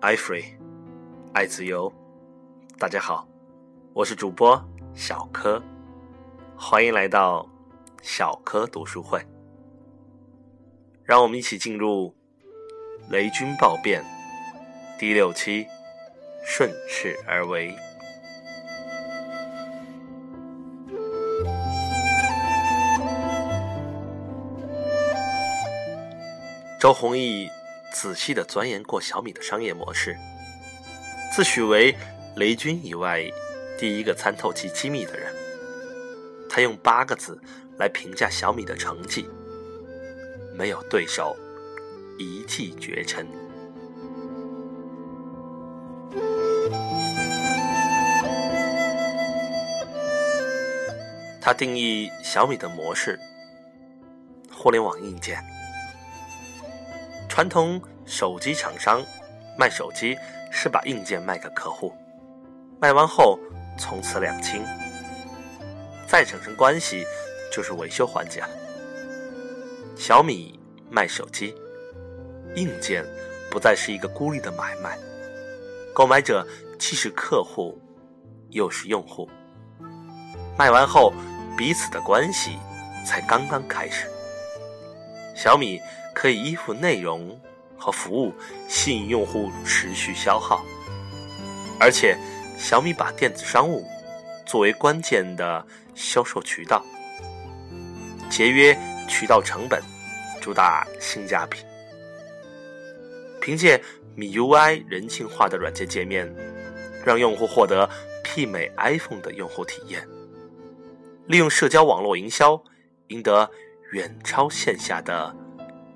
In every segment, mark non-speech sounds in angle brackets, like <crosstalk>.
爱 free，爱自由。大家好，我是主播小柯，欢迎来到小柯读书会。让我们一起进入《雷军暴变》第六期，顺势而为。周鸿祎仔细的钻研过小米的商业模式，自诩为雷军以外第一个参透其机密的人。他用八个字来评价小米的成绩：没有对手，一骑绝尘。他定义小米的模式：互联网硬件。传统手机厂商卖手机是把硬件卖给客户，卖完后从此两清，再产生关系就是维修环节了。小米卖手机，硬件不再是一个孤立的买卖，购买者既是客户又是用户，卖完后彼此的关系才刚刚开始。小米。可以依附内容和服务，吸引用户持续消耗。而且，小米把电子商务作为关键的销售渠道，节约渠道成本，主打性价比。凭借米 UI 人性化的软件界面，让用户获得媲美 iPhone 的用户体验。利用社交网络营销，赢得远超线下的。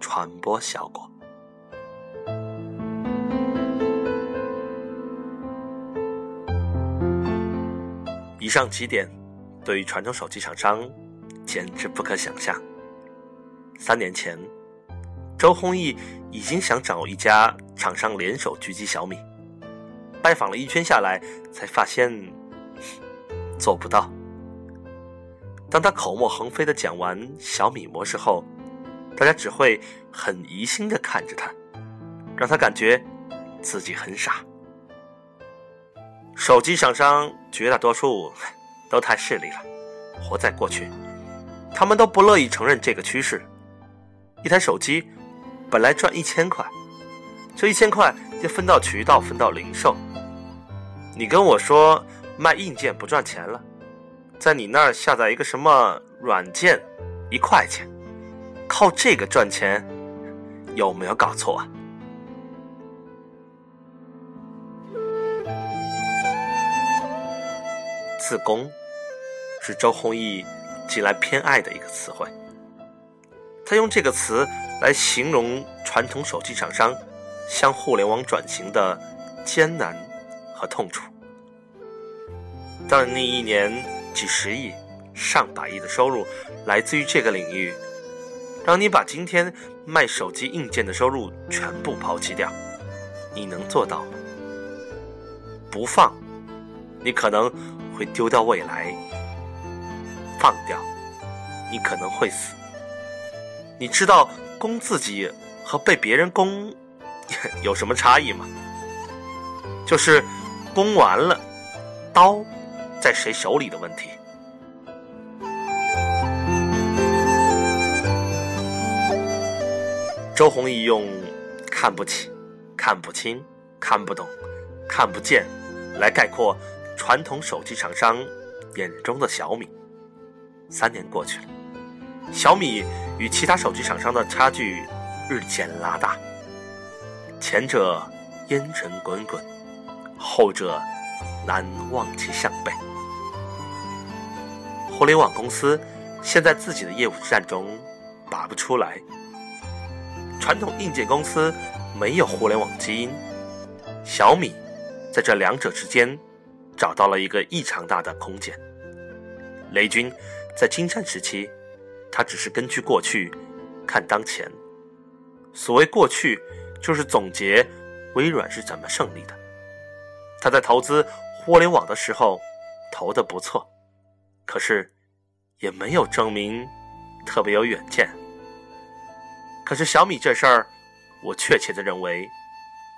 传播效果。以上几点，对于传统手机厂商简直不可想象。三年前，周鸿祎已经想找一家厂商联手狙击小米，拜访了一圈下来，才发现做不到。当他口沫横飞的讲完小米模式后，大家只会很疑心的看着他，让他感觉自己很傻。手机厂商绝大多数 <laughs> 都太势利了，活在过去，他们都不乐意承认这个趋势。一台手机本来赚一千块，这一千块就分到渠道，分到零售。你跟我说卖硬件不赚钱了，在你那儿下载一个什么软件，一块钱。靠这个赚钱，有没有搞错啊？自宫是周鸿祎近来偏爱的一个词汇，他用这个词来形容传统手机厂商向互联网转型的艰难和痛楚。但那一年几十亿、上百亿的收入来自于这个领域。让你把今天卖手机硬件的收入全部抛弃掉，你能做到吗？不放，你可能会丢掉未来；放掉，你可能会死。你知道攻自己和被别人攻 <laughs> 有什么差异吗？就是攻完了，刀在谁手里的问题。周鸿祎用“看不起”“看不清”“看不懂”“看不见”来概括传统手机厂商眼中的小米。三年过去了，小米与其他手机厂商的差距日渐拉大。前者烟尘滚滚，后者难望其项背。互联网公司现在自己的业务战中拔不出来。传统硬件公司没有互联网基因，小米在这两者之间找到了一个异常大的空间。雷军在金山时期，他只是根据过去看当前。所谓过去，就是总结微软是怎么胜利的。他在投资互联网的时候投的不错，可是也没有证明特别有远见。可是小米这事儿，我确切的认为，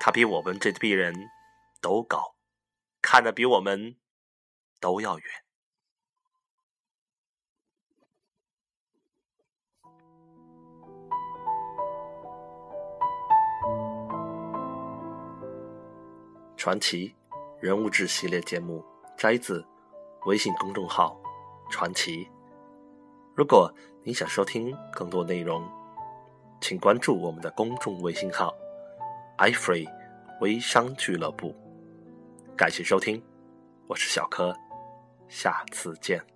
他比我们这批人都高，看得比我们都要远。传奇人物志系列节目摘自微信公众号“传奇”。如果你想收听更多内容，请关注我们的公众微信号 “iFree 微商俱乐部”。感谢收听，我是小柯，下次见。